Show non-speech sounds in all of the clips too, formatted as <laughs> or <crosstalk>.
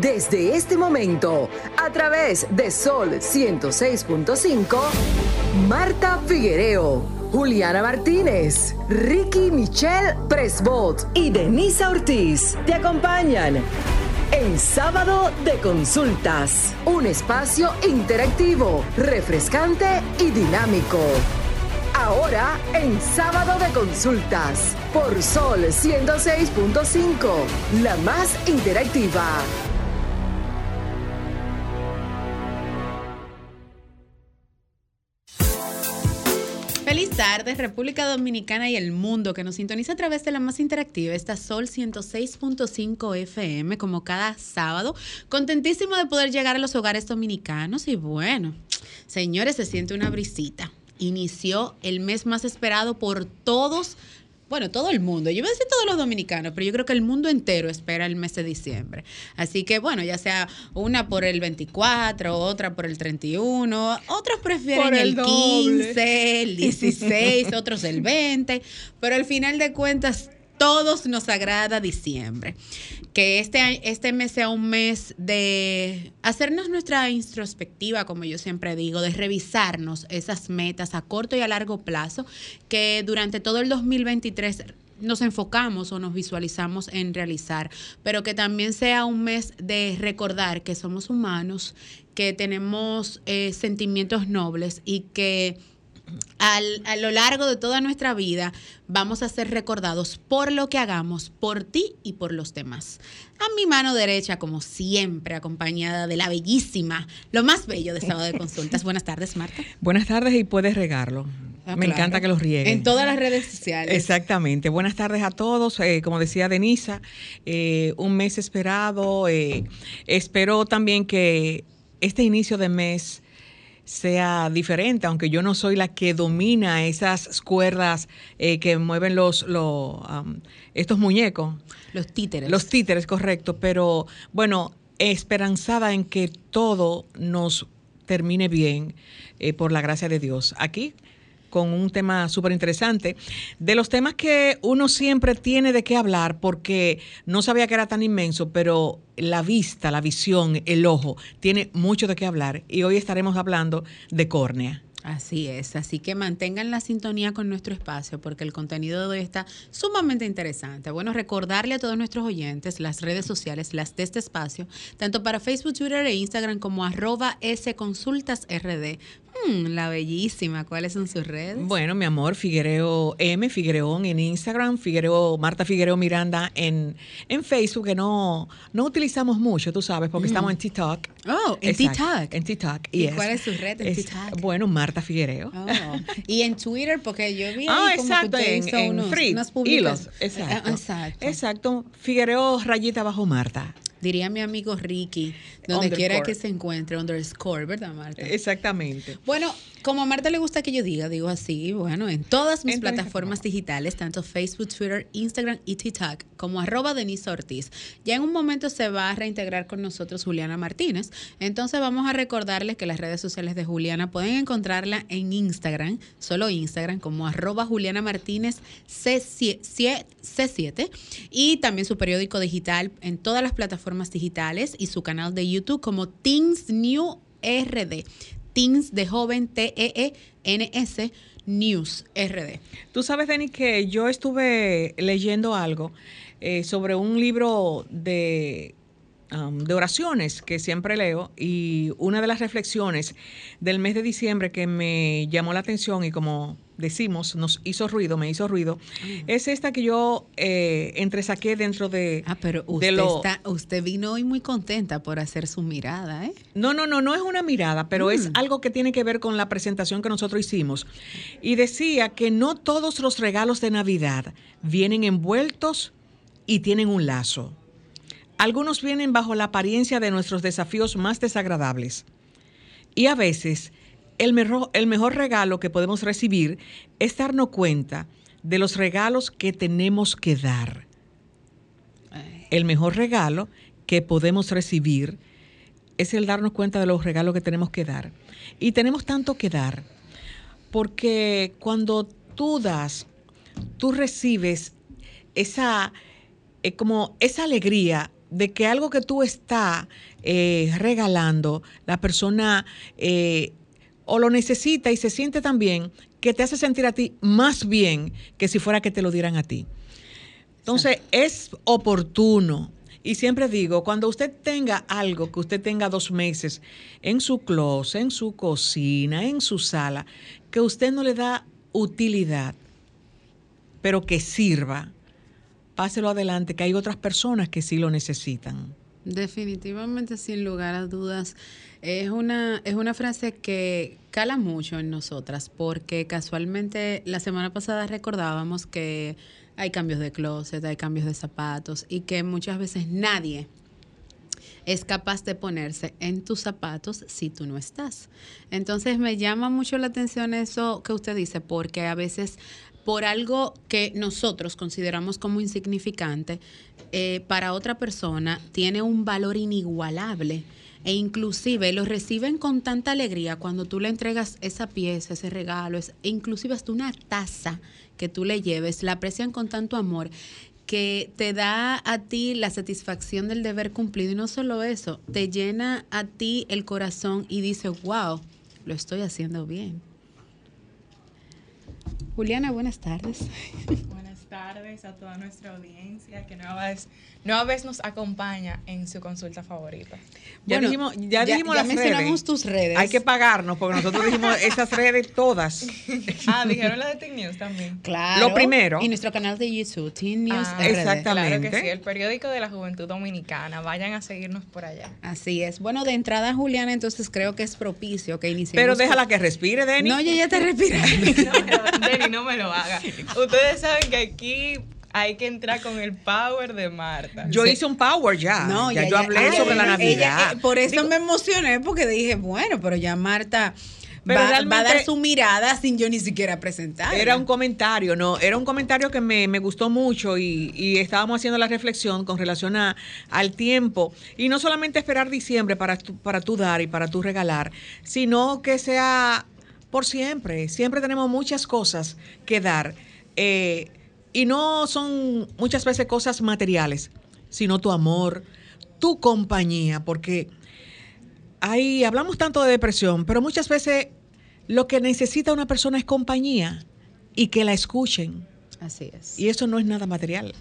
Desde este momento, a través de Sol 106.5, Marta Figuereo, Juliana Martínez, Ricky Michelle Presbot y Denisa Ortiz te acompañan en Sábado de Consultas, un espacio interactivo, refrescante y dinámico. Ahora en Sábado de Consultas, por Sol 106.5, la más interactiva. Feliz tarde, República Dominicana y el mundo que nos sintoniza a través de la más interactiva, esta Sol 106.5 FM, como cada sábado. Contentísimo de poder llegar a los hogares dominicanos y bueno, señores, se siente una brisita. Inició el mes más esperado por todos bueno, todo el mundo, yo voy a decir todos los dominicanos, pero yo creo que el mundo entero espera el mes de diciembre. Así que bueno, ya sea una por el 24, otra por el 31, otros prefieren el, el 15, el 16, otros el 20, pero al final de cuentas todos nos agrada diciembre. Que este, este mes sea un mes de hacernos nuestra introspectiva, como yo siempre digo, de revisarnos esas metas a corto y a largo plazo, que durante todo el 2023 nos enfocamos o nos visualizamos en realizar, pero que también sea un mes de recordar que somos humanos, que tenemos eh, sentimientos nobles y que a lo largo de toda nuestra vida vamos a ser recordados por lo que hagamos, por ti y por los demás. A mi mano derecha, como siempre, acompañada de la bellísima, lo más bello de Sábado de Consultas. <laughs> Buenas tardes, Marta. Buenas tardes y puedes regarlo. Ah, Me encanta que los rieguen. En todas las redes sociales. Exactamente. Buenas tardes a todos. Eh, como decía Denisa, eh, un mes esperado. Eh, espero también que este inicio de mes sea diferente, aunque yo no soy la que domina esas cuerdas eh, que mueven los, estos muñecos. Los títeres. Los títeres, correcto. Pero bueno, esperanzada en que todo nos termine bien eh, por la gracia de Dios. Aquí con un tema súper interesante. De los temas que uno siempre tiene de qué hablar, porque no sabía que era tan inmenso, pero la vista, la visión, el ojo, tiene mucho de qué hablar. Y hoy estaremos hablando de córnea. Así es, así que mantengan la sintonía con nuestro espacio porque el contenido de hoy está sumamente interesante. Bueno, recordarle a todos nuestros oyentes las redes sociales, las de este espacio, tanto para Facebook, Twitter e Instagram como arroba sconsultasrd. Hmm, la bellísima, ¿cuáles son sus redes? Bueno, mi amor, Figuereo M, Figuereón en Instagram, Figuereo, Marta Figuereo Miranda en, en Facebook, que no, no utilizamos mucho, tú sabes, porque estamos en TikTok. Oh, en TikTok. En TikTok, ¿Y cuál es su red en TikTok? Bueno, Marta Figuereo. Oh. Y en Twitter, porque yo vi ah, ahí como exacto, que en, en unos, free, hilos, exacto. exacto. Exacto, Figuereo rayita bajo Marta diría mi amigo Ricky, donde quiera que se encuentre, underscore, ¿verdad, Marta? Exactamente. Bueno, como a Marta le gusta que yo diga, digo así, bueno, en todas mis plataformas digitales, tanto Facebook, Twitter, Instagram y TikTok, como arroba Denise Ortiz. Ya en un momento se va a reintegrar con nosotros Juliana Martínez. Entonces vamos a recordarles que las redes sociales de Juliana pueden encontrarla en Instagram, solo Instagram, como arroba Juliana Martínez C7 y también su periódico digital en todas las plataformas digitales y su canal de YouTube como Things New RD. Teens de Joven T-E-E-N-S News RD. Tú sabes, Denis, que yo estuve leyendo algo eh, sobre un libro de um, de oraciones que siempre leo y una de las reflexiones del mes de diciembre que me llamó la atención y como decimos, nos hizo ruido, me hizo ruido, mm. es esta que yo eh, entresaqué dentro de... Ah, pero usted, está, usted vino hoy muy contenta por hacer su mirada, ¿eh? No, no, no, no es una mirada, pero es mm. algo que tiene que ver con la presentación que nosotros hicimos. Y decía que no todos los regalos de Navidad vienen envueltos y tienen un lazo. Algunos vienen bajo la apariencia de nuestros desafíos más desagradables. Y a veces el mejor, el mejor regalo que podemos recibir es darnos cuenta de los regalos que tenemos que dar. El mejor regalo que podemos recibir es el darnos cuenta de los regalos que tenemos que dar. Y tenemos tanto que dar, porque cuando tú das, tú recibes esa, eh, como esa alegría de que algo que tú estás eh, regalando, la persona eh, o lo necesita y se siente tan bien que te hace sentir a ti más bien que si fuera que te lo dieran a ti. Entonces, es oportuno. Y siempre digo, cuando usted tenga algo, que usted tenga dos meses en su closet, en su cocina, en su sala, que usted no le da utilidad, pero que sirva, páselo adelante, que hay otras personas que sí lo necesitan. Definitivamente, sin lugar a dudas, es una, es una frase que cala mucho en nosotras, porque casualmente la semana pasada recordábamos que hay cambios de closet, hay cambios de zapatos y que muchas veces nadie es capaz de ponerse en tus zapatos si tú no estás. Entonces me llama mucho la atención eso que usted dice, porque a veces por algo que nosotros consideramos como insignificante, eh, para otra persona tiene un valor inigualable e inclusive lo reciben con tanta alegría cuando tú le entregas esa pieza, ese regalo, e inclusive hasta una taza que tú le lleves, la aprecian con tanto amor que te da a ti la satisfacción del deber cumplido y no solo eso, te llena a ti el corazón y dice, wow, lo estoy haciendo bien. Juliana, buenas tardes. Tardes a toda nuestra audiencia que nueva vez, nueva vez nos acompaña en su consulta favorita. Ya dijimos, ya, dijimos las mencionamos tus redes. Hay que pagarnos porque nosotros dijimos esas redes todas. <laughs> ah, dijeron la de Teen News también. Claro. Lo primero. Y nuestro canal de YouTube, Teen News. Ah, exactamente. Claro que sí, el periódico de la Juventud Dominicana. Vayan a seguirnos por allá. Así es. Bueno, de entrada, Juliana, entonces creo que es propicio que iniciemos. Pero déjala que respire, Denny. No, ya ya te respira. <laughs> no, Denny, no me lo haga. <laughs> Ustedes saben que aquí hay que entrar con el power de Marta. Yo hice un power ya. No, ya, yo hablé sobre la Navidad. Eh, por eso me emocioné, porque dije, bueno, pero ya Marta. va, a dar su mirada sin yo ni siquiera presentar. Era un comentario, no, era un comentario que me, gustó mucho y, estábamos haciendo la reflexión con relación a, al tiempo. Y no solamente esperar diciembre para tu, para tu dar y para tu regalar, sino que sea por siempre. Siempre tenemos muchas cosas que dar. Eh, y no son muchas veces cosas materiales, sino tu amor, tu compañía, porque ahí hablamos tanto de depresión, pero muchas veces lo que necesita una persona es compañía y que la escuchen. Así es. Y eso no es nada material.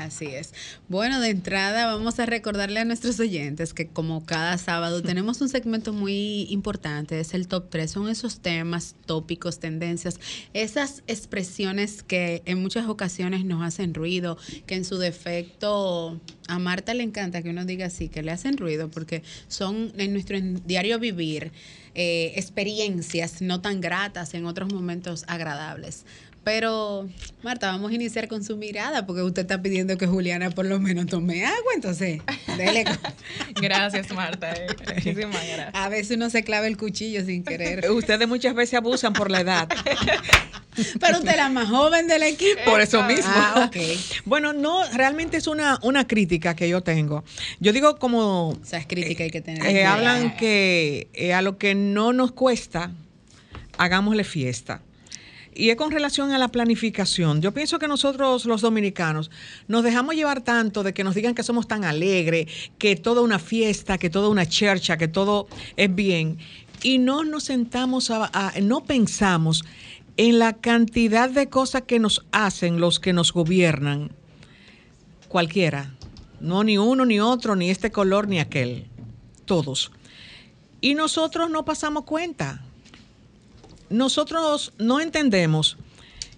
Así es. Bueno, de entrada vamos a recordarle a nuestros oyentes que como cada sábado tenemos un segmento muy importante, es el top 3, son esos temas, tópicos, tendencias, esas expresiones que en muchas ocasiones nos hacen ruido, que en su defecto a Marta le encanta que uno diga así, que le hacen ruido porque son en nuestro diario vivir eh, experiencias no tan gratas, en otros momentos agradables. Pero, Marta, vamos a iniciar con su mirada, porque usted está pidiendo que Juliana por lo menos tome agua, entonces, dele. <laughs> gracias, Marta. Eh. Muchísimas gracias. A veces uno se clava el cuchillo sin querer. <laughs> Ustedes muchas veces abusan por la edad. <laughs> Pero usted es la más joven del equipo. Por eso mismo. Ah, okay. Bueno, no, realmente es una, una crítica que yo tengo. Yo digo como... O sea, es crítica hay que tener. Eh, hablan que eh, a lo que no nos cuesta, hagámosle fiesta. Y es con relación a la planificación. Yo pienso que nosotros los dominicanos nos dejamos llevar tanto de que nos digan que somos tan alegres, que toda una fiesta, que toda una chercha, que todo es bien. Y no nos sentamos a, no pensamos en la cantidad de cosas que nos hacen los que nos gobiernan. Cualquiera. No ni uno, ni otro, ni este color, ni aquel. Todos. Y nosotros no pasamos cuenta nosotros no entendemos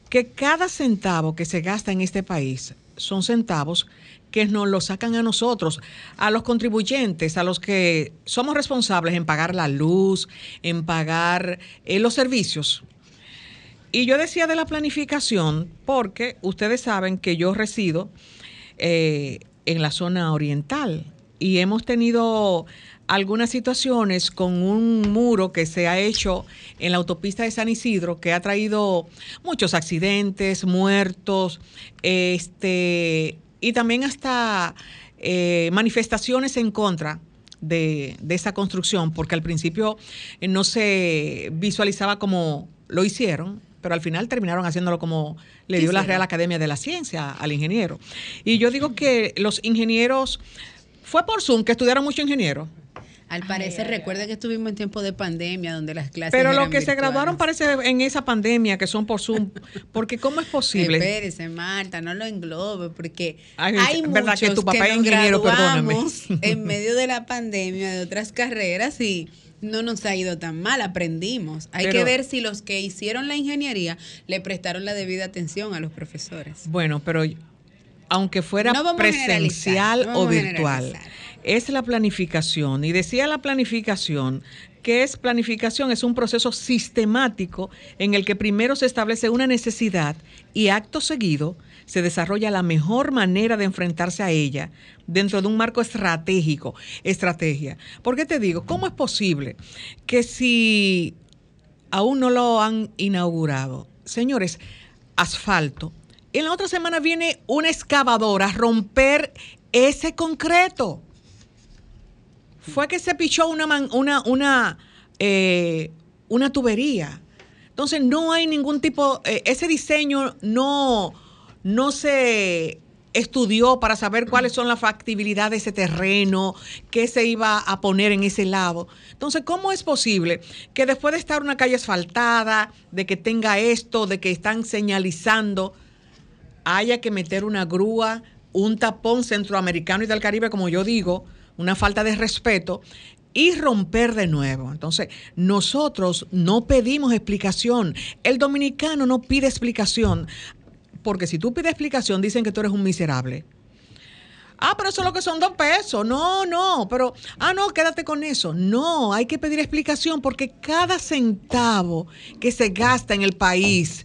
que cada centavo que se gasta en este país son centavos que nos lo sacan a nosotros, a los contribuyentes, a los que somos responsables en pagar la luz, en pagar eh, los servicios. Y yo decía de la planificación porque ustedes saben que yo resido eh, en la zona oriental y hemos tenido algunas situaciones con un muro que se ha hecho en la autopista de San Isidro que ha traído muchos accidentes, muertos, este, y también hasta eh, manifestaciones en contra de, esa construcción, porque al principio eh, no se visualizaba como lo hicieron, pero al final terminaron haciéndolo como le dio la Real Academia de la Ciencia al ingeniero. Y yo digo que los ingenieros Fue por Zoom que estudiaron muchos ingenieros. Al parecer, recuerda que estuvimos en tiempo de pandemia donde las clases. Pero los que se graduaron parece en esa pandemia que son por Zoom. Porque ¿cómo es posible? Espérese, Marta, no lo englobe, porque Ay, hay verdad que muchos tu papá es nos ingeniero, perdóname. graduamos <laughs> en medio de la pandemia de otras carreras y no nos ha ido tan mal, aprendimos. Hay Pero- que ver si los que hicieron la ingeniería le prestaron la debida atención a los profesores. Bueno, pero aunque fuera No presencial no o virtual, generalizar. Es la planificación. Y decía la planificación que es planificación, es un proceso sistemático en el que primero se establece una necesidad y acto seguido se desarrolla la mejor manera de enfrentarse a ella dentro de un marco estratégico, estrategia. ¿Por qué te digo? ¿Cómo es posible que si aún no lo han inaugurado. Señores, asfalto. En la otra semana viene una excavadora a romper ese concreto. Fue que se pichó una, man- una, una, eh, una tubería. Entonces no hay ningún tipo, eh, ese diseño no, no se estudió para saber cuáles son las factibilidades de ese terreno, qué se iba a poner en ese lado. Entonces, ¿cómo es posible que después de estar una calle asfaltada, de que tenga esto, de que están señalizando, haya que meter una grúa, un tapón centroamericano y del Caribe, como yo digo, una falta de respeto, y romper de nuevo. Entonces, nosotros no pedimos explicación. El dominicano no pide explicación, porque si tú pides explicación, dicen que tú eres un miserable. Ah, pero eso es lo que son dos pesos. No, no, pero, ah, no, quédate con eso. No, hay que pedir explicación porque cada centavo que se gasta en el país,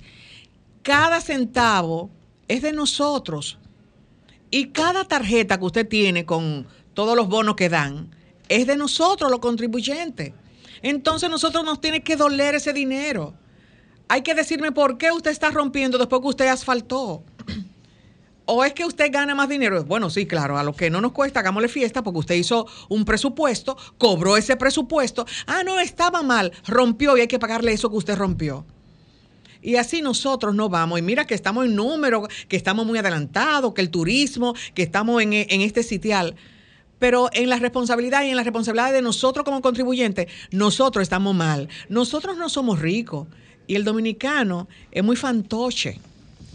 cada centavo es de nosotros. Y cada tarjeta que usted tiene con todos los bonos que dan, es de nosotros, los contribuyentes. Entonces nosotros nos tiene que doler ese dinero. Hay que decirme por qué usted está rompiendo después que usted asfaltó. <clears throat> ¿O es que usted gana más dinero? Bueno, sí, claro, a lo que no nos cuesta, hagámosle fiesta porque usted hizo un presupuesto, cobró ese presupuesto. Ah, no, estaba mal, rompió y hay que pagarle eso que usted rompió. Y así nosotros no vamos. Y mira que estamos en número, que estamos muy adelantados, que el turismo, que estamos en, en este sitial. Pero en la responsabilidad y en la responsabilidad de nosotros como contribuyentes, nosotros estamos mal. Nosotros no somos ricos. Y el dominicano es muy fantoche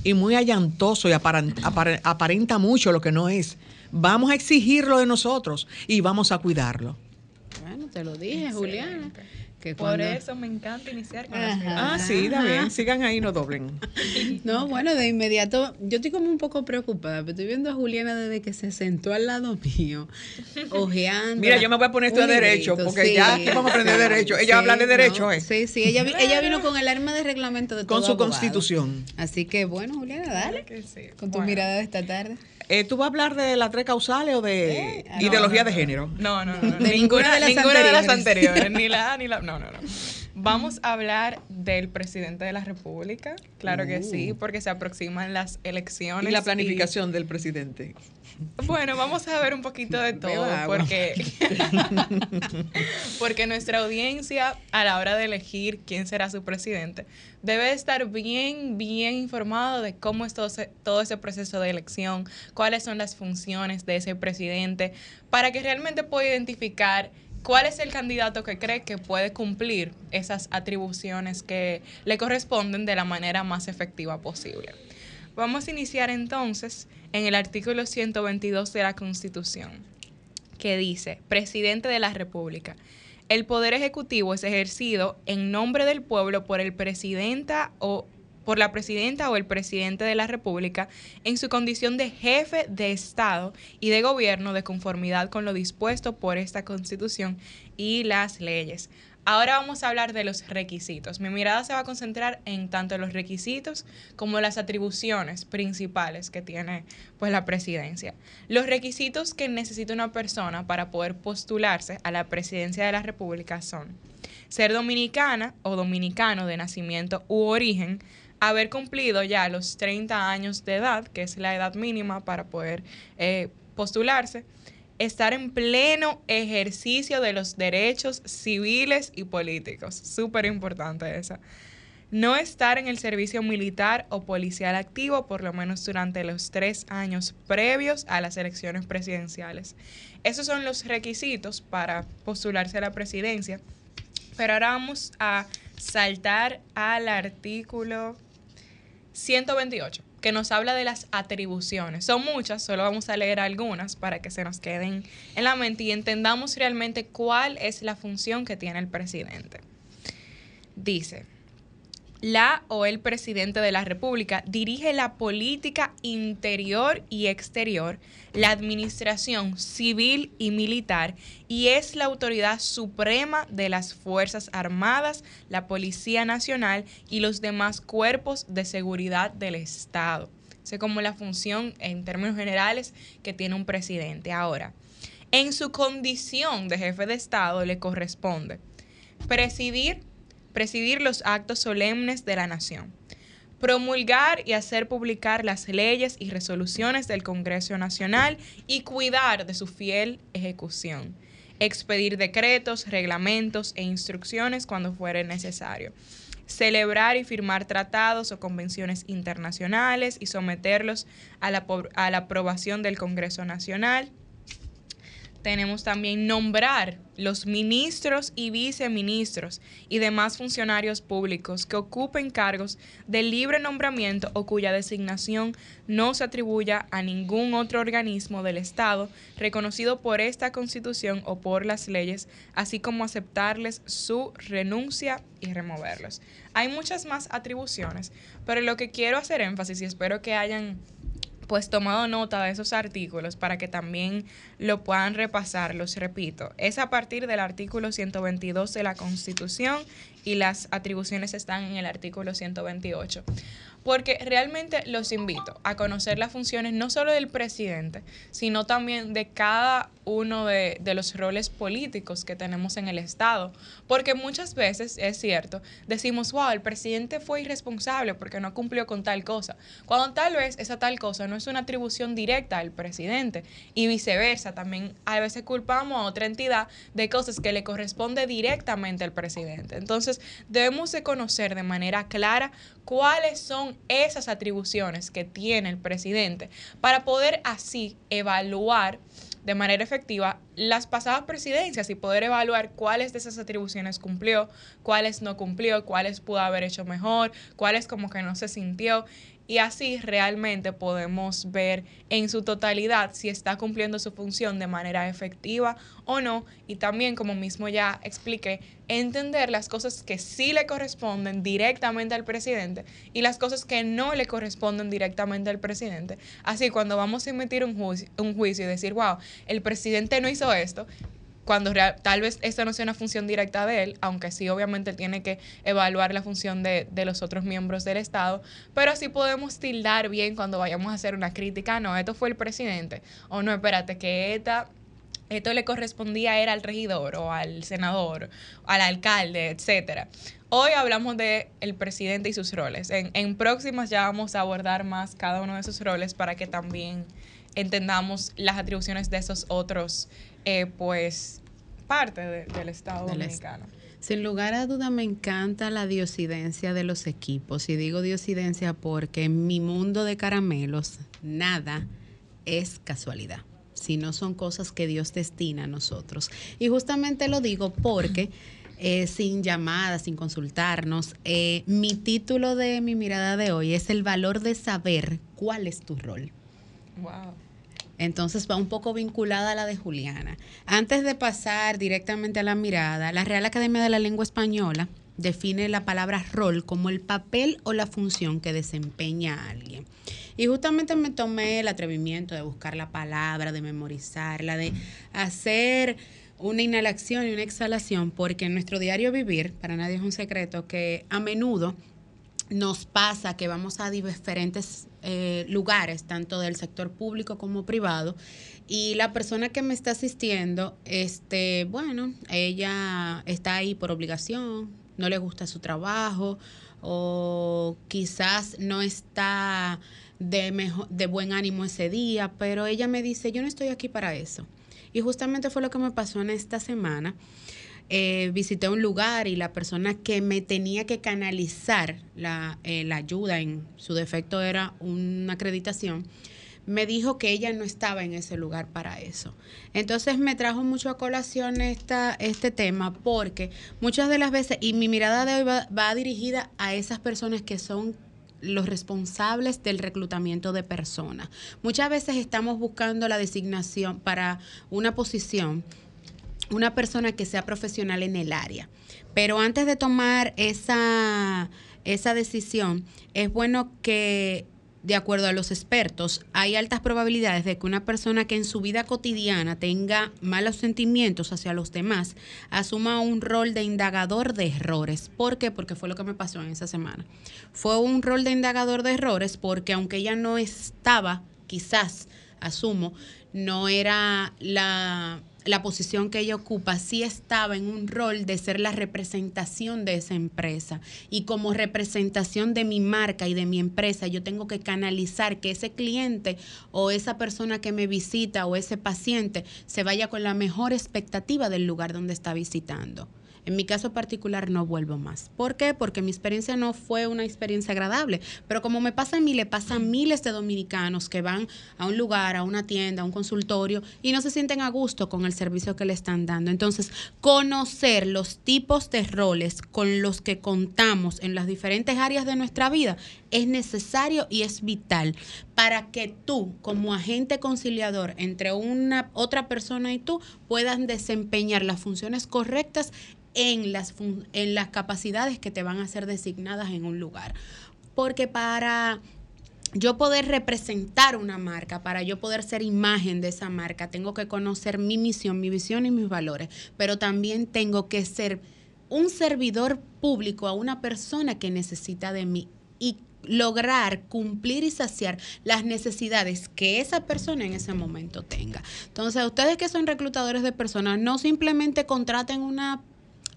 y muy allantoso y aparenta mucho lo que no es. Vamos a exigirlo de nosotros y vamos a cuidarlo. Bueno, te lo dije, Juliana. Que Por cuando- eso me encanta iniciar con las. Ah, sí, está bien. Sigan ahí, no doblen. <laughs> No, bueno, de inmediato, yo estoy como un poco preocupada, pero estoy viendo a Juliana desde que se sentó al lado mío, <laughs> ojeando. Mira, yo me voy a poner esto de derecho, porque ya que vamos a aprender derecho. Ella habla de derecho, ¿eh? Sí, sí, ella, vi- ella vino <laughs> con el arma de reglamento de Con todo su abogado. constitución. Así que, bueno, Juliana, dale, Que sí. con tu Bueno. mirada de esta tarde. Eh, ¿Tú vas a hablar de las tres causales o de Eh, ideología no, de género? No, no, no. <laughs> De ninguna, ninguna de las ninguna de las anteriores. Ni la A ni la. No, no, no. Vamos a hablar del presidente de la República. Claro que sí, porque se aproximan las elecciones. Y la planificación del presidente. Bueno, vamos a ver un poquito de todo, porque, <laughs> porque nuestra audiencia, a la hora de elegir quién será su presidente, debe estar bien, bien informado de cómo es todo ese, todo ese proceso de elección, cuáles son las funciones de ese presidente, para que realmente pueda identificar cuál es el candidato que cree que puede cumplir esas atribuciones que le corresponden de la manera más efectiva posible. Vamos a iniciar entonces en el artículo 122 de la Constitución, que dice, Presidente de la República. El poder ejecutivo es ejercido en nombre del pueblo por el presidenta o por la presidenta o el presidente de la República en su condición de jefe de Estado y de gobierno de conformidad con lo dispuesto por esta Constitución y las leyes. Ahora vamos a hablar de los requisitos. Mi mirada se va a concentrar en tanto los requisitos como las atribuciones principales que tiene pues la presidencia. Los requisitos que necesita una persona para poder postularse a la presidencia de la República son ser dominicana o dominicano de nacimiento u origen, haber cumplido ya los 30 años de edad, que es la edad mínima para poder eh, postularse, estar en pleno ejercicio de los derechos civiles y políticos. Súper importante esa. no estar en el servicio militar o policial activo por lo menos durante los tres años previos a las elecciones presidenciales. Esos son los requisitos para postularse a la presidencia. Pero ahora vamos a saltar al artículo 128 que nos habla de las atribuciones. Son muchas, solo vamos a leer algunas para que se nos queden en la mente y entendamos realmente cuál es la función que tiene el presidente. Dice, la o el presidente de la República dirige la política interior y exterior, la administración civil y militar y es la autoridad suprema de las Fuerzas Armadas, la Policía Nacional y los demás cuerpos de seguridad del Estado. Esa es como la función en términos generales que tiene un presidente. Ahora, en su condición de jefe de Estado le corresponde presidir presidir los actos solemnes de la nación, promulgar y hacer publicar las leyes y resoluciones del Congreso Nacional y cuidar de su fiel ejecución, expedir decretos, reglamentos e instrucciones cuando fuere necesario celebrar y firmar tratados o convenciones internacionales y someterlos a la, a la aprobación del Congreso Nacional, tenemos también nombrar los ministros y viceministros y demás funcionarios públicos que ocupen cargos de libre nombramiento o cuya designación no se atribuya a ningún otro organismo del Estado reconocido por esta Constitución o por las leyes, así como aceptarles su renuncia y removerlos. Hay muchas más atribuciones, pero lo que quiero hacer énfasis y espero que hayan pues tomado nota de esos artículos para que también lo puedan repasar, los repito. Es a partir del artículo 122 de la Constitución y las atribuciones están en el artículo 128 porque realmente los invito a conocer las funciones no solo del presidente, sino también de cada uno de, los roles políticos que tenemos en el Estado. Porque muchas veces, es cierto, decimos, wow, el presidente fue irresponsable porque no cumplió con tal cosa, cuando tal vez esa tal cosa no es una atribución directa al presidente y viceversa. También a veces culpamos a otra entidad de cosas que le corresponde directamente al presidente. Entonces, debemos de conocer de manera clara cuáles son esas atribuciones que tiene el presidente para poder así evaluar de manera efectiva las pasadas presidencias y poder evaluar cuáles de esas atribuciones cumplió, cuáles no cumplió, cuáles pudo haber hecho mejor, cuáles como que no se sintió y así realmente podemos ver en su totalidad si está cumpliendo su función de manera efectiva o no y también como mismo ya expliqué entender las cosas que sí le corresponden directamente al presidente y las cosas que no le corresponden directamente al presidente. Así cuando vamos a emitir un juicio, un juicio y decir, wow, el presidente no hizo esto, cuando tal vez esta no sea una función directa de él, aunque sí obviamente tiene que evaluar la función de, de, los otros miembros del Estado, pero sí podemos tildar bien cuando vayamos a hacer una crítica, no, esto fue el presidente, o no, espérate, que esta, esto le correspondía era al regidor o al senador, al alcalde, etcétera. Hoy hablamos de presidente y sus roles. En, en próximas ya vamos a abordar más cada uno de sus roles para que también entendamos las atribuciones de esos otros eh, pues parte del Estado Dominicano. Sin lugar a duda me encanta la diosidencia de los equipos. Y digo diosidencia porque en mi mundo de caramelos nada es casualidad, sino son cosas que Dios destina a nosotros. Y justamente lo digo porque... Eh, sin llamada, sin consultarnos. Eh, mi título de mi mirada de hoy es el valor de saber cuál es tu rol. Wow. Entonces va un poco vinculada a la de Juliana. Antes de pasar directamente a la mirada, la Real Academia de la Lengua Española define la palabra rol como el papel o la función que desempeña alguien. Y justamente me tomé el atrevimiento de buscar la palabra, de memorizarla, de hacer una inhalación y una exhalación, porque en nuestro diario vivir, para nadie es un secreto, que a menudo nos pasa que vamos a diferentes eh, lugares, tanto del sector público como privado, y la persona que me está asistiendo, este, bueno, ella está ahí por obligación, no le gusta su trabajo, o quizás no está de, mejor, de buen ánimo ese día, pero ella me dice, yo no estoy aquí para eso. Y justamente fue lo que me pasó en esta semana. Eh, visité un lugar y la persona que me tenía que canalizar la, eh, la ayuda, en su defecto era una acreditación, me dijo que ella no estaba en ese lugar para eso. Entonces me trajo mucho a colación esta, este tema porque muchas de las veces, y mi mirada de hoy va, va dirigida a esas personas que son los responsables del reclutamiento de personas. Muchas veces estamos buscando la designación para una posición, una persona que sea profesional en el área. Pero antes de tomar esa, esa decisión, es bueno que de acuerdo a los expertos, hay altas probabilidades de que una persona que en su vida cotidiana tenga malos sentimientos hacia los demás asuma un rol de indagador de errores. ¿Por qué? Porque fue lo que me pasó en esa semana. Fue un rol de indagador de errores porque aunque ella no estaba, quizás, asumo, no era la la posición que ella ocupa sí estaba en un rol de ser la representación de esa empresa. Y como representación de mi marca y de mi empresa, yo tengo que canalizar que ese cliente o esa persona que me visita o ese paciente se vaya con la mejor expectativa del lugar donde está visitando. En mi caso particular no vuelvo más. ¿Por qué? Porque mi experiencia no fue una experiencia agradable. Pero como me pasa a mí, le pasa a miles de dominicanos que van a un lugar, a una tienda, a un consultorio y no se sienten a gusto con el servicio que le están dando. Entonces, conocer los tipos de roles con los que contamos en las diferentes áreas de nuestra vida es necesario y es vital para que tú, como agente conciliador entre una otra persona y tú, puedas desempeñar las funciones correctas en las, en las capacidades que te van a ser designadas en un lugar. Porque para yo poder representar una marca, para yo poder ser imagen de esa marca, tengo que conocer mi misión, mi visión y mis valores, pero también tengo que ser un servidor público a una persona que necesita de mí y lograr cumplir y saciar las necesidades que esa persona en ese momento tenga. Entonces, ustedes que son reclutadores de personas, no simplemente contraten una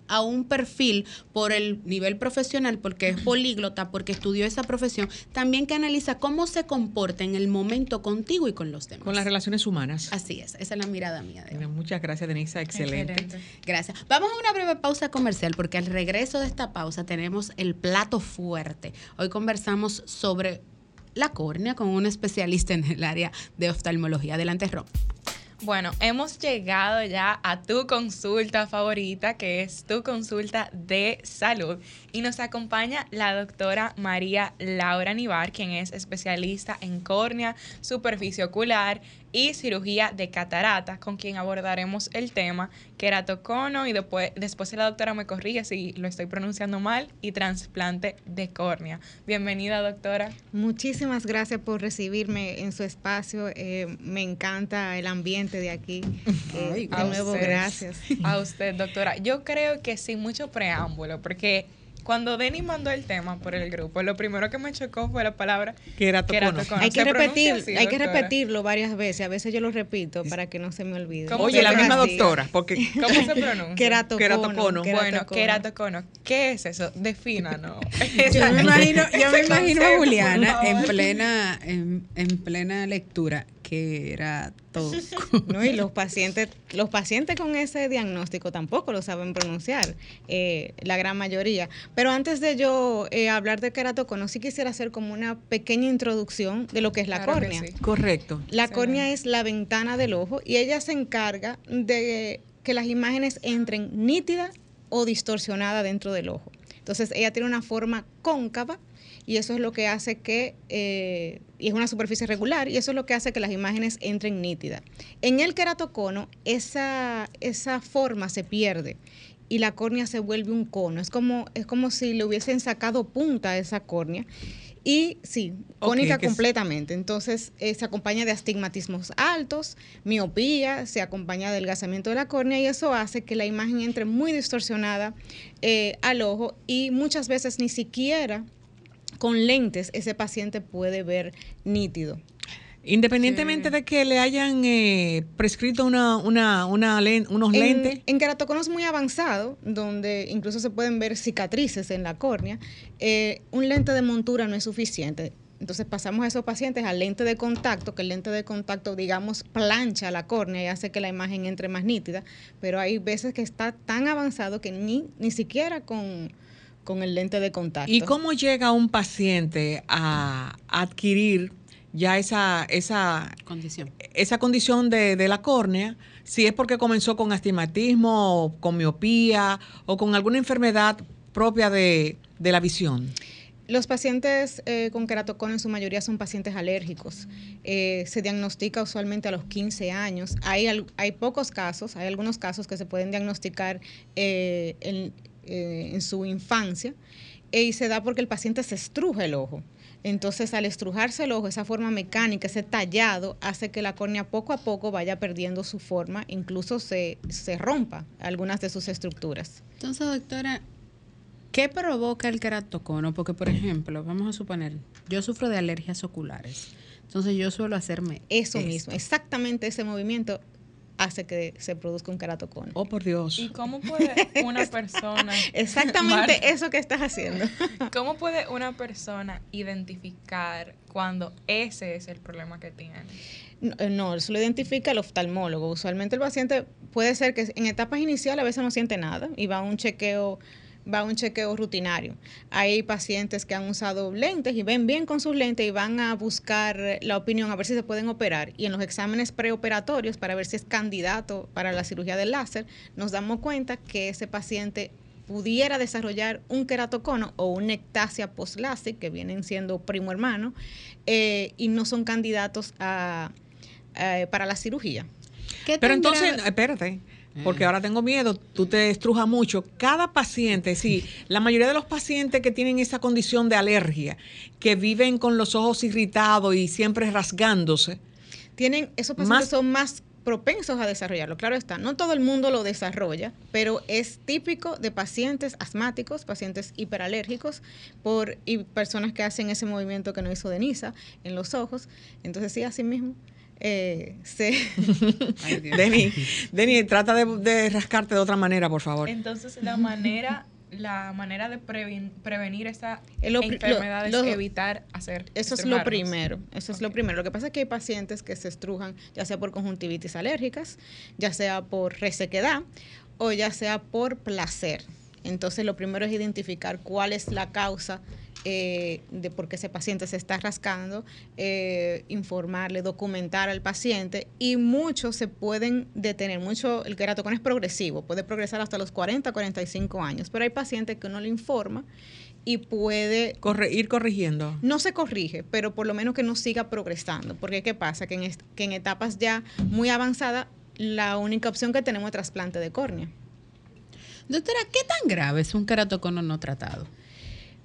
a un perfil por el nivel profesional, porque es políglota, porque estudió esa profesión, también que analiza cómo se comporta en el momento contigo y con los demás. Con las relaciones humanas. Así es, esa es la mirada mía. De Muchas gracias, Denisa, excelente. excelente. Gracias. Vamos a una breve pausa comercial, porque al regreso de esta pausa tenemos el plato fuerte. Hoy conversamos sobre la córnea con un especialista en el área de oftalmología. Adelante, Rob. Bueno, hemos llegado ya a tu consulta favorita, que es tu consulta de salud. Y nos acompaña la doctora María Laura Nivar, quien es especialista en córnea, superficie ocular y cirugía de catarata, con quien abordaremos el tema queratocono y después, después la doctora me corrige si lo estoy pronunciando mal y trasplante de córnea. Bienvenida, doctora. Muchísimas gracias por recibirme en su espacio. Eh, me encanta el ambiente de aquí. <laughs> Eh, de nuevo, gracias. A usted, doctora. Yo creo que sin mucho preámbulo, porque cuando Denny mandó el tema por el grupo, lo primero que me chocó fue la palabra queratocono. Hay que repetir, hay que repetirlo varias veces. A veces yo lo repito para que no se me olvide. Oye, la misma doctora, porque <laughs> ¿cómo se <laughs> pronuncia? Queratocono. Queratocono. Bueno, queratocono. ¿Qué es eso? Defínanos. <laughs> yo me imagino, yo me imagino a Juliana en plena, en, en plena lectura que era todo. <laughs> no, y los <laughs> pacientes, los pacientes con ese diagnóstico tampoco lo saben pronunciar, eh, la gran mayoría. Pero antes de yo eh, hablar de queratocono, sí quisiera hacer como una pequeña introducción de lo que es la córnea. Correcto. La córnea es la ventana del ojo y ella se encarga de que las imágenes entren nítidas o distorsionadas dentro del ojo. Entonces ella tiene una forma cóncava y eso es lo que hace que, eh, y es una superficie regular, y eso es lo que hace que las imágenes entren nítidas. En el queratocono, esa, esa forma se pierde y la córnea se vuelve un cono. Es como, es como si le hubiesen sacado punta a esa córnea. Y sí, cónica completamente. Entonces, eh, se acompaña de astigmatismos altos, miopía, se acompaña de adelgazamiento de la córnea y eso hace que la imagen entre muy distorsionada eh, al ojo y muchas veces ni siquiera con lentes ese paciente puede ver nítido. Independientemente de que le hayan eh, prescrito una, una, una unos lentes. En queratoconos muy avanzado, donde incluso se pueden ver cicatrices en la córnea, eh, un lente de montura no es suficiente. Entonces pasamos a esos pacientes al lente de contacto, que el lente de contacto, digamos, plancha la córnea y hace que la imagen entre más nítida, pero hay veces que está tan avanzado que ni, ni siquiera con, con el lente de contacto. ¿Y cómo llega un paciente a adquirir ya esa, esa condición, esa condición de, de la córnea? Si es porque comenzó con astigmatismo, con miopía o con alguna enfermedad propia de, de la visión. Los pacientes eh, con queratocono en su mayoría son pacientes alérgicos. Eh, se diagnostica usualmente a los 15 años. Hay, hay pocos casos, hay algunos casos que se pueden diagnosticar eh, en, en, su infancia y se da porque el paciente se estruja el ojo. Entonces, al estrujarse el ojo, esa forma mecánica, ese tallado, hace que la córnea poco a poco vaya perdiendo su forma, incluso se, se rompa algunas de sus estructuras. Entonces, doctora, ¿Qué provoca el keratocono? Porque, por ejemplo, vamos a suponer, yo sufro de alergias oculares. Entonces yo suelo hacerme eso mismo, exactamente ese movimiento hace que se produzca un keratocono. Oh, por Dios. ¿Y cómo puede una <laughs> persona... Exactamente eso que estás haciendo. ¿Cómo puede una persona identificar cuando ese es el problema que tiene? No, eh, no, eso lo identifica el oftalmólogo. Usualmente el paciente puede ser que en etapas iniciales a veces no siente nada y va a un chequeo va a un chequeo rutinario. Hay pacientes que han usado lentes y ven bien con sus lentes y van a buscar la opinión a ver si se pueden operar. Y en los exámenes preoperatorios para ver si es candidato para la cirugía del láser, nos damos cuenta que ese paciente pudiera desarrollar un queratocono o una ectasia post que vienen siendo primo hermano, eh, y no son candidatos a, eh, para la cirugía. Pero entonces, espérate, porque mm. ahora tengo miedo, tú te estrujas mucho. Cada paciente, sí, la mayoría de los pacientes que tienen esa condición de alergia, que viven con los ojos irritados y siempre rasgándose, tienen esos pacientes son más propensos a desarrollarlo. Claro está, no todo el mundo lo desarrolla, pero es típico de pacientes asmáticos, pacientes hiperalérgicos por, y personas que hacen ese movimiento que no hizo Denisa en los ojos. Entonces sí, así mismo eh, sí. <laughs> Denny, trata de, rascarte de otra manera, por favor. Entonces, la manera, la manera de prevenir esa enfermedad es evitar hacer. Eso es lo primero. Eso es lo primero. Lo que pasa es que hay pacientes que se estrujan, ya sea por conjuntivitis alérgicas, ya sea por resequedad o ya sea por placer. Entonces, lo primero es identificar cuál es la causa eh, de por qué ese paciente se está rascando, eh, informarle, documentar al paciente y muchos se pueden detener. Mucho, el queratocono es progresivo, puede progresar hasta los 40, 45 años, pero hay pacientes que uno le informa y puede ir corrigiendo. No se corrige, pero por lo menos que no siga progresando, porque ¿qué pasa? Que en, que en etapas ya muy avanzadas, la única opción que tenemos es trasplante de córnea. Doctora, ¿qué tan grave es un queratocono no tratado?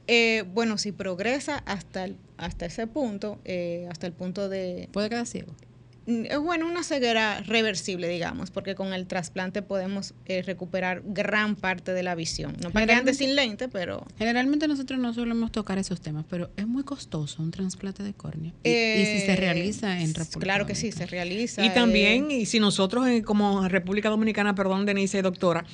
Eh, bueno, si progresa hasta, hasta ese punto, eh, hasta el punto de... ¿Puede quedar ciego? Es bueno una ceguera reversible, digamos, porque con el trasplante podemos eh, recuperar gran parte de la visión. No para que ande sin lente, pero... Generalmente nosotros no solemos tocar esos temas, pero es muy costoso un trasplante de córnea. y, si se realiza en República Claro que sí, se realiza. Y también, y si nosotros como República Dominicana, perdón, Denise y doctora,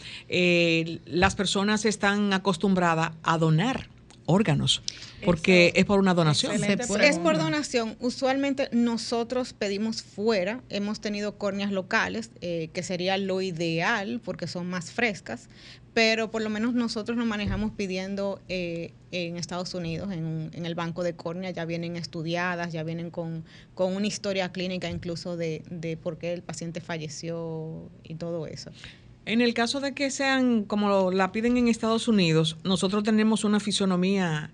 las personas están acostumbradas a donar órganos, porque es por una donación. Es por donación. Usualmente nosotros pedimos fuera, hemos tenido córneas locales, eh, que sería lo ideal porque son más frescas, pero por lo menos nosotros nos manejamos pidiendo eh, en Estados Unidos, en, el banco de córnea, ya vienen estudiadas, ya vienen con, con una historia clínica incluso de, de por qué el paciente falleció y todo eso. En el caso de que sean como la piden en Estados Unidos, nosotros tenemos una fisonomía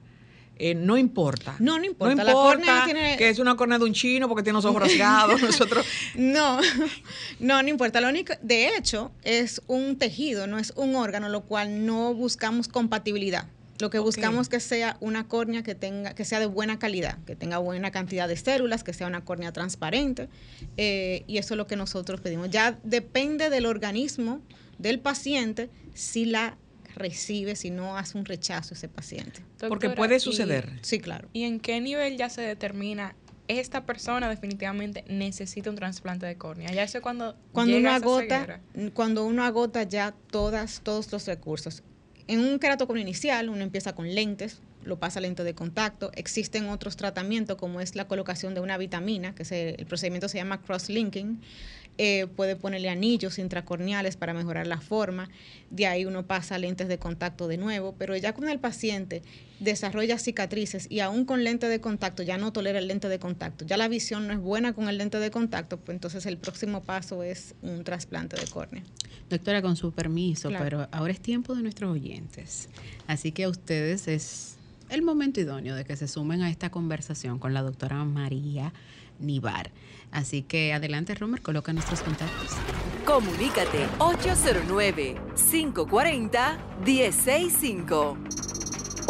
eh, no importa. No, no importa. No importa que es una córnea de un chino porque tiene los ojos <laughs> rasgados. nosotros... No, <laughs> no, no importa. Lo único, de hecho, es un tejido, no es un órgano, lo cual no buscamos compatibilidad. Lo que buscamos es que sea una córnea que tenga, que sea de buena calidad, que tenga buena cantidad de células, que sea una córnea transparente. Eh, y eso es lo que nosotros pedimos. Ya depende del organismo del paciente si la recibe, si no hace un rechazo ese paciente. Porque puede suceder. sí, claro. ¿Y en qué nivel ya se determina esta persona definitivamente necesita un trasplante de córnea? Ya eso cuando cuando uno agota cuando uno agota ya todas todos los recursos. En un queratocono inicial uno empieza con lentes lo pasa a lente de contacto. Existen otros tratamientos como es la colocación de una vitamina, que se, el procedimiento se llama cross-linking. Eh, puede ponerle anillos intracorneales para mejorar la forma. De ahí uno pasa a lentes de contacto de nuevo, pero ya con el paciente desarrolla cicatrices y aún con lente de contacto ya no tolera el lente de contacto, ya la visión no es buena con el lente de contacto, pues entonces el próximo paso es un trasplante de córnea. Doctora, con su permiso, pero ahora es tiempo de nuestros oyentes. Así que a ustedes es el momento idóneo de que se sumen a esta conversación con la doctora María Nivar. Así que adelante, Romer, coloca nuestros contactos. Comunícate 809 540 165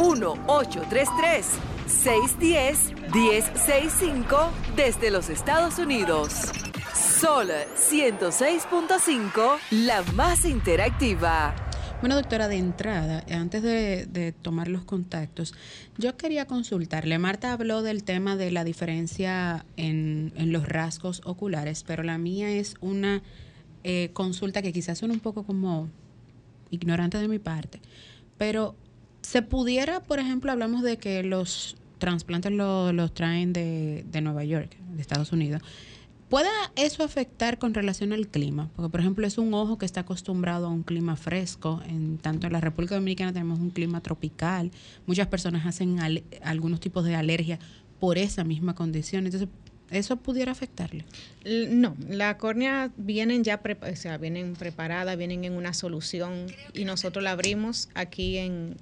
1-833-610-1065 desde los Estados Unidos. Sol 106.5, la más interactiva. Bueno, doctora, de entrada, antes de, tomar los contactos, yo quería consultarle. Marta habló del tema de la diferencia en, los rasgos oculares, pero la mía es una eh, consulta que quizás suena un poco como ignorante de mi parte. Pero se pudiera, por ejemplo, hablamos de que los trasplantes los traen de, Nueva York, de Estados Unidos. ¿Puede eso afectar con relación al clima? Porque, por ejemplo, es un ojo que está acostumbrado a un clima fresco. En, tanto en la República Dominicana tenemos un clima tropical. Muchas personas hacen algunos tipos de alergia por esa misma condición. Entonces, ¿Eso pudiera afectarle? No, la córnea vienen ya, o sea, vienen preparadas, vienen en una solución y nosotros la abrimos aquí en,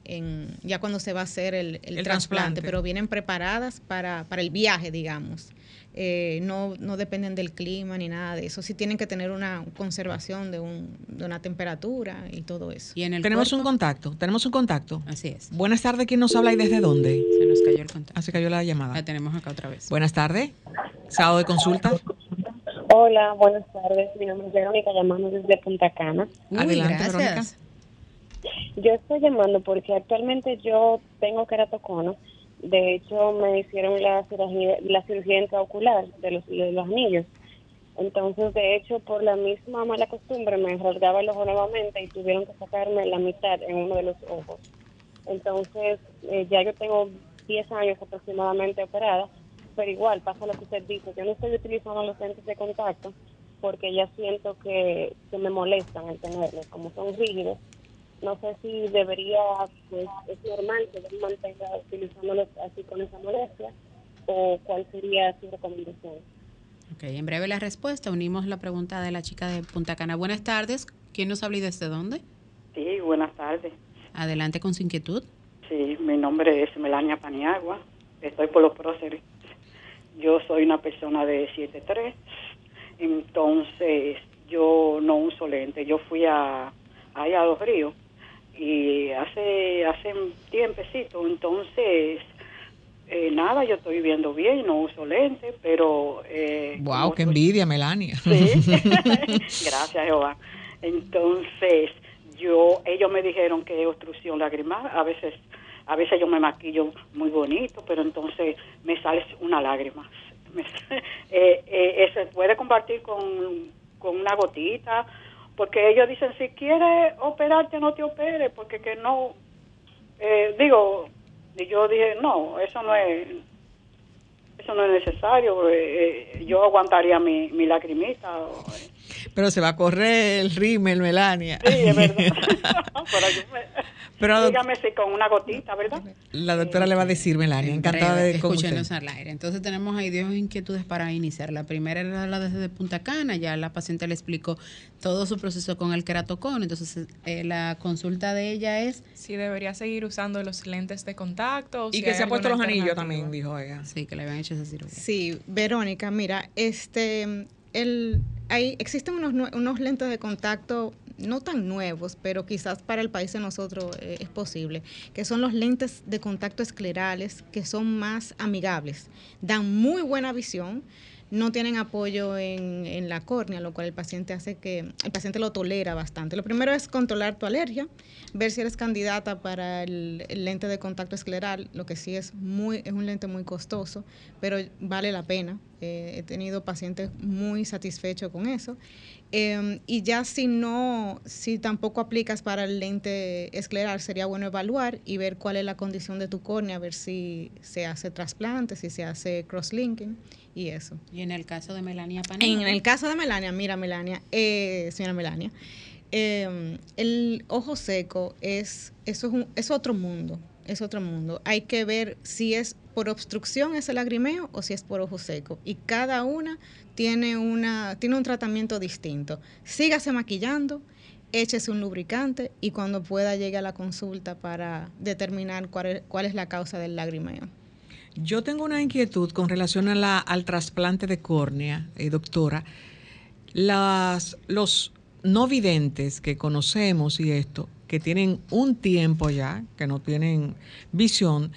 ya cuando se va a hacer el, el, trasplante, pero vienen preparadas para, para el viaje, digamos. Eh, no, no dependen del clima ni nada de eso. Sí tienen que tener una conservación de, un, de una temperatura y todo eso. ¿Y en el tenemos un contacto, tenemos un contacto. Así es. Buenas tardes, ¿quién nos habla y desde dónde? Se nos cayó el contacto. Ah, se cayó la llamada. La tenemos acá otra vez. Buenas tardes. Sábado de consulta. Hola, buenas tardes. Mi nombre es Verónica, llamando desde Punta Cana. Adelante, Verónica. Yo estoy llamando porque actualmente yo tengo keratocono de hecho, me hicieron la cirugía, la cirugía intraocular de los, de los anillos. Entonces, de hecho, por la misma mala costumbre, me rasgaba el ojo nuevamente y tuvieron que sacarme la mitad en uno de los ojos. Entonces, eh, ya yo tengo 10 años aproximadamente operada, pero igual pasa lo que usted dice. Yo no estoy utilizando los lentes de contacto porque ya siento que, que me molestan el tenerlos, como son rígidos no sé si debería, pues es normal que yo mantenga utilizándolos así con esa molestia o cuál sería su recomendación. Ok, en breve la respuesta. Unimos la pregunta de la chica de Punta Cana. Buenas tardes. ¿Quién nos habla y desde dónde? Sí, buenas tardes. Adelante con su inquietud. Sí, mi nombre es Melania Paniagua. Estoy por los próceres. Yo soy una persona de 7'3". Entonces, yo no uso lente. Yo fui a, ahí a Los Ríos y hace hace un tiempecito entonces eh, nada yo estoy viendo bien no uso lentes pero eh, wow qué envidia Melania. Sí. <laughs> Gracias Jehová. Entonces yo ellos me dijeron que obstrucción lagrimal a veces a veces yo me maquillo muy bonito pero entonces me sale una lágrima. <laughs> Eh, eh, se puede compartir con, con una gotita porque ellos dicen, si quieres operarte, no te opere, porque que no, eh, digo, y yo dije, no, eso no es, eso no es necesario, eh, yo aguantaría mi, mi lacrimita. Pero se va a correr el rímel, Melania. Sí, es verdad. <laughs> Pero Dígame si con una gotita, ¿verdad? La doctora le va a decir, Melania, encantada de Escúchenos al aire. Entonces tenemos ahí dos inquietudes para iniciar. La primera era la desde Punta Cana, ya la paciente le explicó todo su proceso con el queratocón. Entonces eh, la consulta de ella es... Si debería seguir usando los lentes de contacto. y que se ha puesto los anillos también, dijo ella. Sí, que le habían hecho esa cirugía. Sí, Verónica, mira, este... Hay, existen unos, unos lentes de contacto no tan nuevos, pero quizás para el país de nosotros eh, es posible, que son los lentes de contacto esclerales, que son más amigables, dan muy buena visión, no tienen apoyo en, en, la córnea, lo cual el paciente hace que el paciente lo tolera bastante. Lo primero es controlar tu alergia, ver si eres candidata para el, lente de contacto escleral, lo que sí es muy es un lente muy costoso, pero vale la pena Eh, he tenido pacientes muy satisfechos con eso. Eh, y ya si no, si tampoco aplicas para el lente escleral, sería bueno evaluar y ver cuál es la condición de tu córnea, ver si se hace trasplante, si se hace cross-linking y eso. Y en el caso de Melania Panini. En el caso de Melania, mira Melania, eh, señora Melania, eh, el ojo seco es, eso es, un, es otro mundo, es otro mundo. Hay que ver si es por obstrucción ese lagrimeo o si es por ojo seco. Y cada una tiene, una, tiene un tratamiento distinto. Sígase maquillando, échese un lubricante y cuando pueda llegue a la consulta para determinar cuál es, cuál es la causa del lagrimeo. Yo tengo una inquietud con relación a la, al trasplante de córnea, eh, doctora. Las, los no videntes que conocemos y esto, que tienen un tiempo ya, que no tienen visión,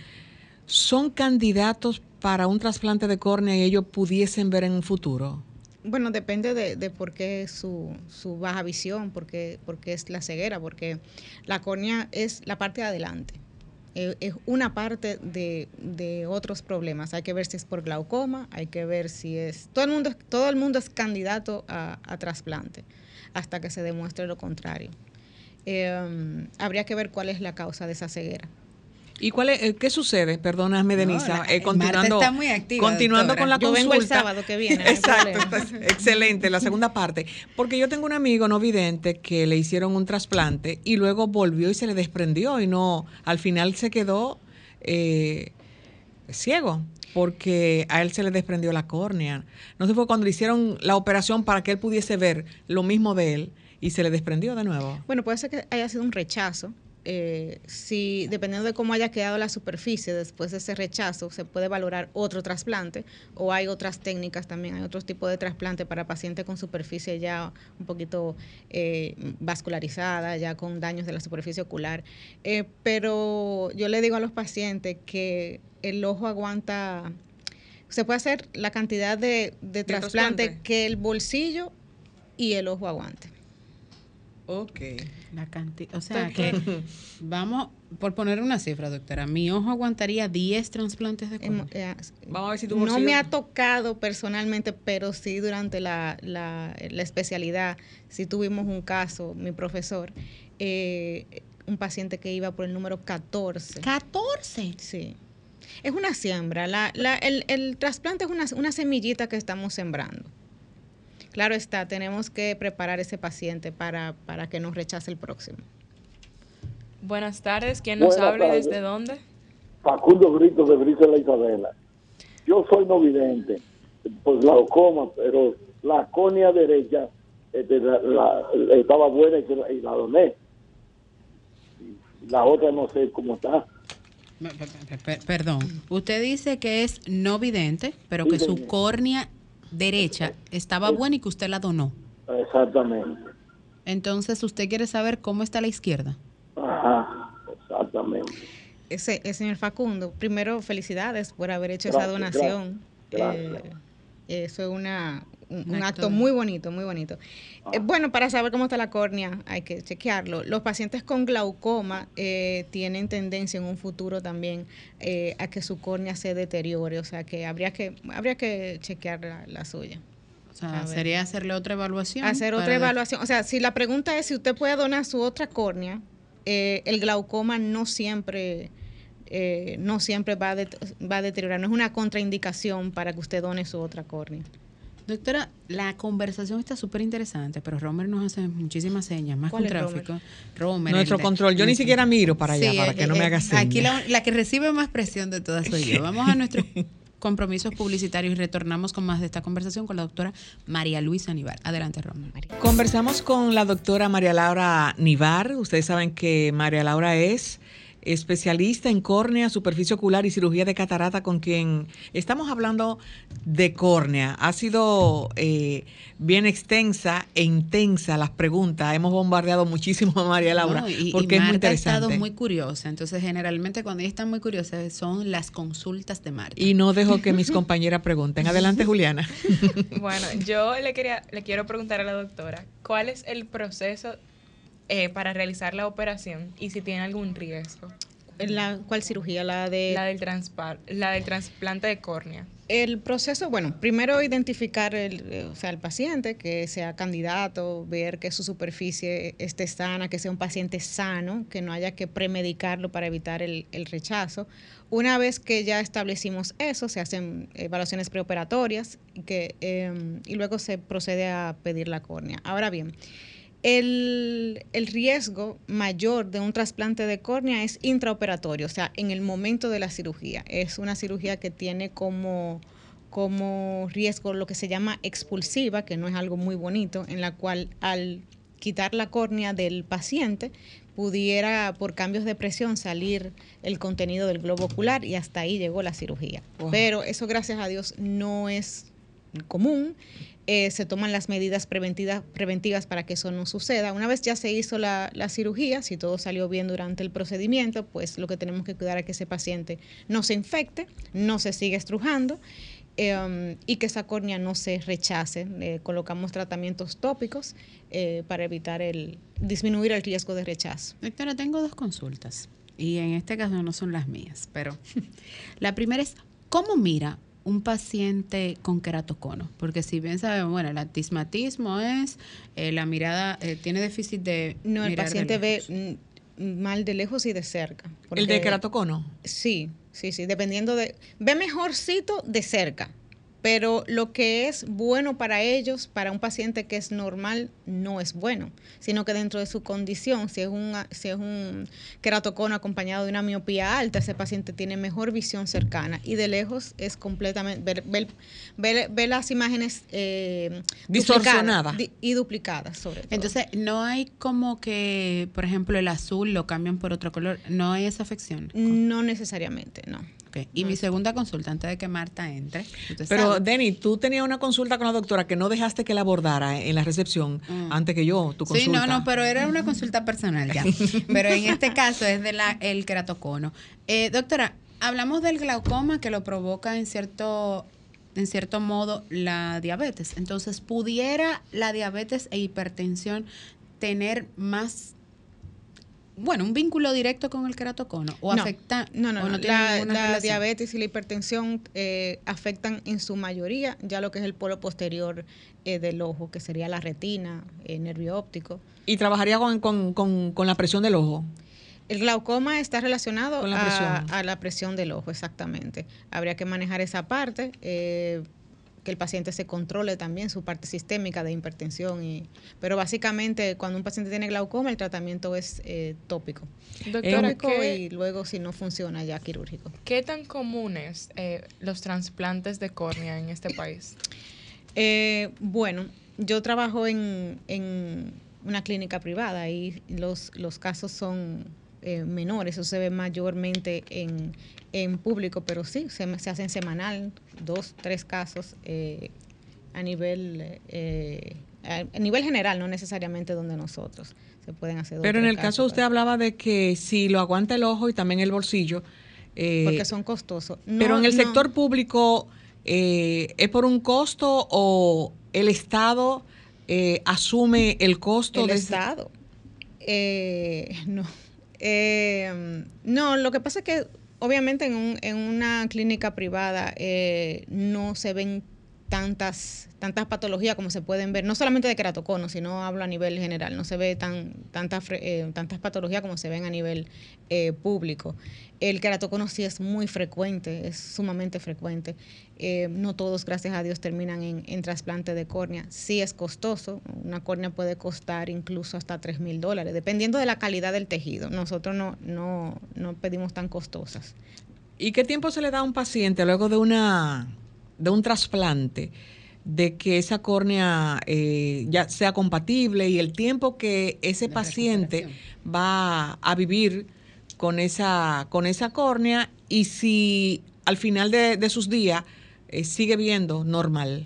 son candidatos para un trasplante de córnea y ellos pudiesen ver en un futuro. Bueno, depende de, de por qué su, su baja visión, porque, es la ceguera, porque la córnea es la parte de adelante. Eh, es una parte de, de, otros problemas. Hay que ver si es por glaucoma, hay que ver si es... Todo el mundo, todo el mundo es candidato a, trasplante hasta que se demuestre lo contrario. Eh, habría que ver cuál es la causa de esa ceguera. ¿Y cuál es, eh, qué sucede? Perdóname, Denisa. No, la, eh, continuando está muy activa, continuando con la yo consulta. vengo el sábado que viene. <laughs> Exacto. excelente, la segunda parte. Porque yo tengo un amigo no vidente que le hicieron un trasplante y luego volvió y se le desprendió y no, al final se quedó eh, ciego porque a él se le desprendió la córnea. No sé fue cuando le hicieron la operación para que él pudiese ver lo mismo de él y se le desprendió de nuevo. Bueno, puede ser que haya sido un rechazo. Eh, si dependiendo de cómo haya quedado la superficie después de ese rechazo, se puede valorar otro trasplante o hay otras técnicas también, hay otros tipos de trasplante para pacientes con superficie ya un poquito eh, vascularizada, ya con daños de la superficie ocular. Eh, pero yo le digo a los pacientes que el ojo aguanta, se puede hacer la cantidad de, de trasplante, trasplante que el bolsillo y el ojo aguante. Ok. La cantidad, o sea que vamos, por poner una cifra, doctora, mi ojo aguantaría 10 trasplantes de córnea. Eh, vamos a ver si tu No me ha tocado personalmente, pero sí durante la, la, la especialidad, sí tuvimos un caso, mi profesor, eh, un paciente que iba por el número 14. ¿14? Sí. Es una siembra. La, la, el, el trasplante es una, una semillita que estamos sembrando. Claro está, tenemos que preparar ese paciente para, para que nos rechace el próximo. Buenas tardes, ¿quién nos Buenas habla y desde dónde? Facundo Brito de Brisa la Isabela. Yo soy no vidente, pues glaucoma, pero la córnea derecha este, la, la, estaba buena y, la, y la doné. La otra no sé cómo está. Perdón, usted dice que es no vidente, pero que su córnea derecha estaba buena y que usted la donó. Exactamente. Entonces, ¿usted quiere saber cómo está la izquierda? Ajá, exactamente. Ese, ese señor Facundo, primero felicidades por haber hecho gracias, esa donación. Gracias, gracias. Eh, eso es una, un, un acto muy bonito, muy bonito. Ah. Eh, bueno, para saber cómo está la córnea hay que chequearlo. Los pacientes con glaucoma eh, tienen tendencia en un futuro también eh, a que su córnea se deteriore, o sea que habría que, habría que chequear la, la suya. O sea, sería hacerle otra evaluación. Hacer otra evaluación. O sea, si la pregunta es si usted puede donar su otra córnea, el glaucoma no siempre... Eh, no siempre va a, va a deteriorar, no es una contraindicación para que usted done su otra córnea. Doctora, la conversación está súper interesante, pero Romer nos hace muchísimas señas, más con tráfico. Romer, Nuestro el, control, yo ni siquiera miro para allá, sí, para que no me haga señas. Aquí la, la, que recibe más presión de todas soy yo. Vamos a nuestros <laughs> compromisos publicitarios y retornamos con más de esta conversación con la doctora María Luisa Nivar. Adelante, Romer. Conversamos con la doctora María Laura Nivar. Ustedes saben que María Laura es especialista en córnea, superficie ocular y cirugía de catarata, con quien estamos hablando de córnea. Ha sido eh, bien extensa e intensa las preguntas. Hemos bombardeado muchísimo a María Laura no, y, porque y es muy interesante. ha estado muy curiosa. Entonces, generalmente cuando ella está muy curiosa son las consultas de Marta. Y no dejo que mis <laughs> compañeras pregunten. Adelante, Juliana. <laughs> bueno, yo le quería le quiero preguntar a la doctora, ¿cuál es el proceso eh, para realizar la operación y si tiene algún riesgo. La, ¿Cuál cirugía? La de... La del, transpar, la del trasplante de córnea. El proceso, bueno, primero identificar el, eh, o sea, el paciente, que sea candidato, ver que su superficie esté sana, que sea un paciente sano, que no haya que premedicarlo para evitar el, el rechazo. Una vez que ya establecimos eso, se hacen evaluaciones preoperatorias que, eh, y luego se procede a pedir la córnea. Ahora bien, el, el, riesgo mayor de un trasplante de córnea es intraoperatorio, o sea, en el momento de la cirugía. Es una cirugía que tiene como, como riesgo lo que se llama expulsiva, que no es algo muy bonito, en la cual al quitar la córnea del paciente pudiera por cambios de presión salir el contenido del globo ocular y hasta ahí llegó la cirugía. Wow. Pero eso gracias a Dios no es común eh, se toman las medidas preventivas, preventivas para que eso no suceda. Una vez ya se hizo la, la, cirugía, si todo salió bien durante el procedimiento, pues lo que tenemos que cuidar es que ese paciente no se infecte, no se siga estrujando eh, y que esa córnea no se rechace. Eh, colocamos tratamientos tópicos eh, para evitar el disminuir el riesgo de rechazo. Doctora, tengo dos consultas y en este caso no son las mías, pero <laughs> la primera es, ¿cómo mira un paciente con queratocono, porque si bien sabemos, bueno, el astigmatismo es, eh, la mirada eh, tiene déficit de... No, el paciente ve mal de lejos y de cerca. ¿El de queratocono? Sí, sí, sí, dependiendo de... Ve mejorcito de cerca, pero lo que es bueno para ellos, para un paciente que es normal, no es bueno, sino que dentro de su condición, si es un, si es un queratocono acompañado de una miopía alta, ese paciente tiene mejor visión cercana y de lejos es completamente, ver, ver, ver, ver las imágenes eh, distorsionadas y duplicadas sobre todo. Entonces, no hay como que, por ejemplo, el azul lo cambian por otro color, no hay esa afección. No necesariamente, no. Y mi segunda consulta, antes de que Marta entre. Pero, Denny, tú tenías una consulta con la doctora que no dejaste que la abordara en la recepción mm. antes que yo, tu consulta. Sí, no, no, pero era una consulta personal ya. <laughs> pero en este caso es de la, el queratocono. Eh, doctora, hablamos del glaucoma que lo provoca en cierto en cierto modo la diabetes. Entonces, ¿pudiera la diabetes e hipertensión tener más bueno, un vínculo directo con el queratocono o no, afecta no no, no, no la, la diabetes y la hipertensión eh, afectan en su mayoría ya lo que es el polo posterior eh, del ojo que sería la retina el nervio óptico. Y trabajaría con, con, con, con la presión del ojo el glaucoma está relacionado la a, a, la presión del ojo exactamente. Habría que manejar esa parte eh, que el paciente se controle también su parte sistémica de hipertensión. Y, pero básicamente cuando un paciente tiene glaucoma el tratamiento es eh, tópico. Doctora, tópico ¿qué, y luego si no funciona ya quirúrgico. ¿Qué tan comunes eh, los trasplantes de córnea en este país? Eh, bueno, yo trabajo en, en, una clínica privada y los, los casos son eh, menores, eso se ve mayormente en, en público, pero sí, se, se hacen semanal, dos, tres casos eh, a nivel eh, a nivel general, no necesariamente donde nosotros se pueden hacer. Pero en el caso usted hablaba de que si lo aguanta el ojo y también el bolsillo, eh, porque son costosos. No, pero en el no. sector público eh, es por un costo o el Estado eh, asume el costo el de Estado. <laughs> no. No, lo que pasa es que obviamente en, un, en una clínica privada eh, no se ven tantas tantas patologías como se pueden ver, no solamente de queratocono, sino hablo a nivel general, no se ve tan tantas eh, tantas patologías como se ven a nivel eh, público. El queratocono sí es muy frecuente, es sumamente frecuente. Eh, no todos, gracias a Dios, terminan en, trasplante de córnea. Sí es costoso, una córnea puede costar incluso hasta 3 mil dólares, dependiendo de la calidad del tejido. Nosotros no, no, no pedimos tan costosas. ¿Y qué tiempo se le da a un paciente luego de una de un trasplante, de que esa córnea eh, ya sea compatible y el tiempo que ese La paciente va a vivir con esa, con esa córnea y si al final de, de sus días eh, sigue viendo normal.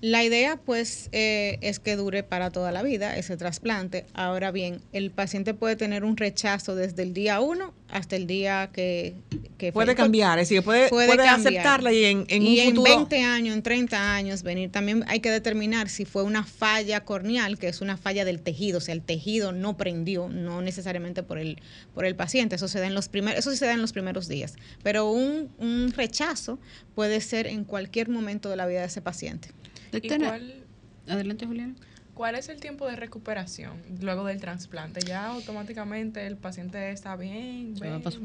La idea, pues, eh, es que dure para toda la vida ese trasplante. Ahora bien, el paciente puede tener un rechazo desde el día 1 hasta el día que... que Puede cambiar, es decir, puede, puede, cambiar. aceptarla y en, en Y un futuro... 20 años, en 30 años venir. También hay que determinar si fue una falla corneal, que es una falla del tejido, o sea, el tejido no prendió, no necesariamente por el, por el paciente. Eso se da en los primeros, eso sí se da en los primeros días. Pero un, un rechazo puede ser en cualquier momento de la vida de ese paciente. ¿Y Doctora, cuál, adelante, Juliana. cuál es el tiempo de recuperación luego del trasplante? Ya automáticamente el paciente está bien,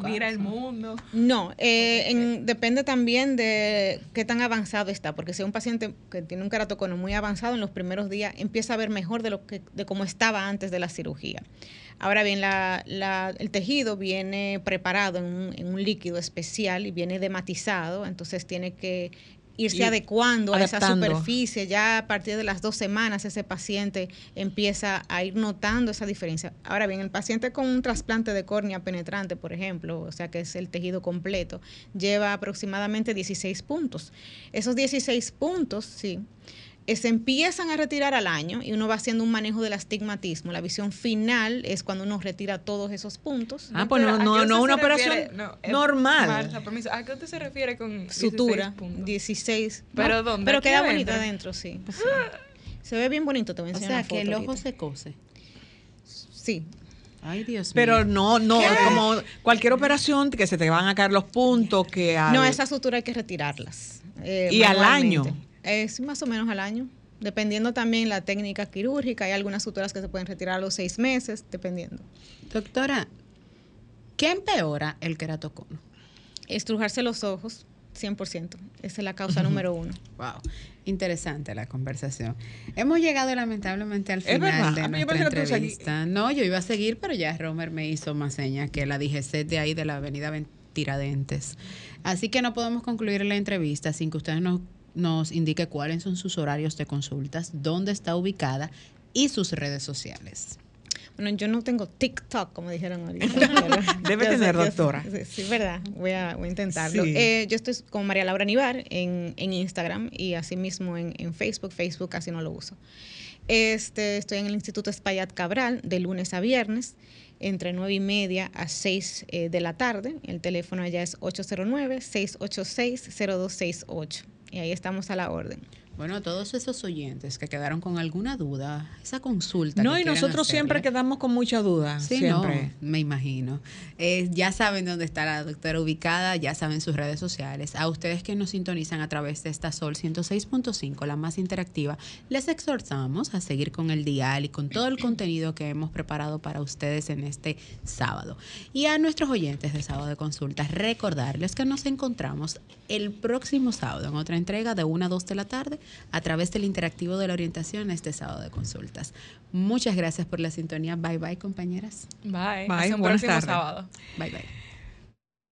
mira el mundo. No, eh, en- depende también de qué tan avanzado está, porque si un paciente que tiene un keratocono muy avanzado en los primeros días, empieza a ver mejor de lo que de cómo estaba antes de la cirugía. Ahora bien, la- la- el tejido viene preparado en un, en un líquido especial y viene dematizado, entonces tiene que irse adecuando a esa superficie. Ya a partir de las dos semanas ese paciente empieza a ir notando esa diferencia. Ahora bien, el paciente con un trasplante de córnea penetrante, por ejemplo, o sea que es el tejido completo, lleva aproximadamente 16 puntos. Esos 16 puntos, sí, se empiezan a retirar al año y uno va haciendo un manejo del astigmatismo. La visión final es cuando uno retira todos esos puntos. Ah, pues no, Doctora, ¿a no, una se refiere? operación No, eh, normal. Marta, permiso. ¿A qué usted se refiere con 16 Sutura, puntos? 16. ¿Pero No, dónde? Pero ¿Aquí queda adentro? bonito adentro, sí. sí. Se ve bien bonito, te voy a O enseñar sea, una que el ojo ahorita. se cose. Sí, Ay, Dios Pero mío. no, no, como cualquier operación que se te van a caer los puntos, que al- No, esa sutura hay que retirarlas. eh, ¿Y al año? Sí, más o menos al año. Dependiendo también la técnica quirúrgica. Hay algunas suturas que se pueden retirar a los seis meses, dependiendo. Doctora, ¿qué empeora el keratocono? Estrujarse los ojos, 100%. Esa es la causa número uno. Wow, interesante la conversación. Hemos llegado lamentablemente al Es final de nuestra entrevista. No, yo iba a seguir, pero ya Romer me hizo más señas que la DGC de ahí de la avenida Ven- Tiradentes. Así que no podemos concluir la entrevista sin que ustedes nos, nos indique cuáles son sus horarios de consultas, dónde está ubicada y sus redes sociales. Bueno, yo no tengo TikTok, como dijeron ahorita. <laughs> Debe tener, doctora. Sí, sí, verdad. Voy a, voy a intentarlo. Sí. Eh, yo estoy con María Laura Nivar en, en Instagram y asimismo en, en Facebook. Facebook casi no lo uso. Este, estoy en el Instituto Espaillat Cabral de lunes a viernes entre 9 y media a 6 eh, de la tarde. El teléfono allá es 809-686-0268. Y ahí estamos a la orden. Bueno, todos esos oyentes que quedaron con alguna duda, esa consulta. No, que y nosotros siempre quedamos con mucha duda. Sí, siempre. no, me imagino. Eh, ya saben dónde está la doctora ubicada, ya saben sus redes sociales. A ustedes que nos sintonizan a través de esta Sol 106.5, la más interactiva, les exhortamos a seguir con el dial y con todo el contenido que hemos preparado para ustedes en este sábado. Y a nuestros oyentes de Sábado de Consultas, recordarles que nos encontramos el próximo sábado en otra entrega de 1 a 2 de la tarde a través del interactivo de la orientación este sábado de consultas. Muchas gracias por la sintonía. Bye bye, compañeras. Bye. Bye, Hasta un próximo sábado. Bye bye.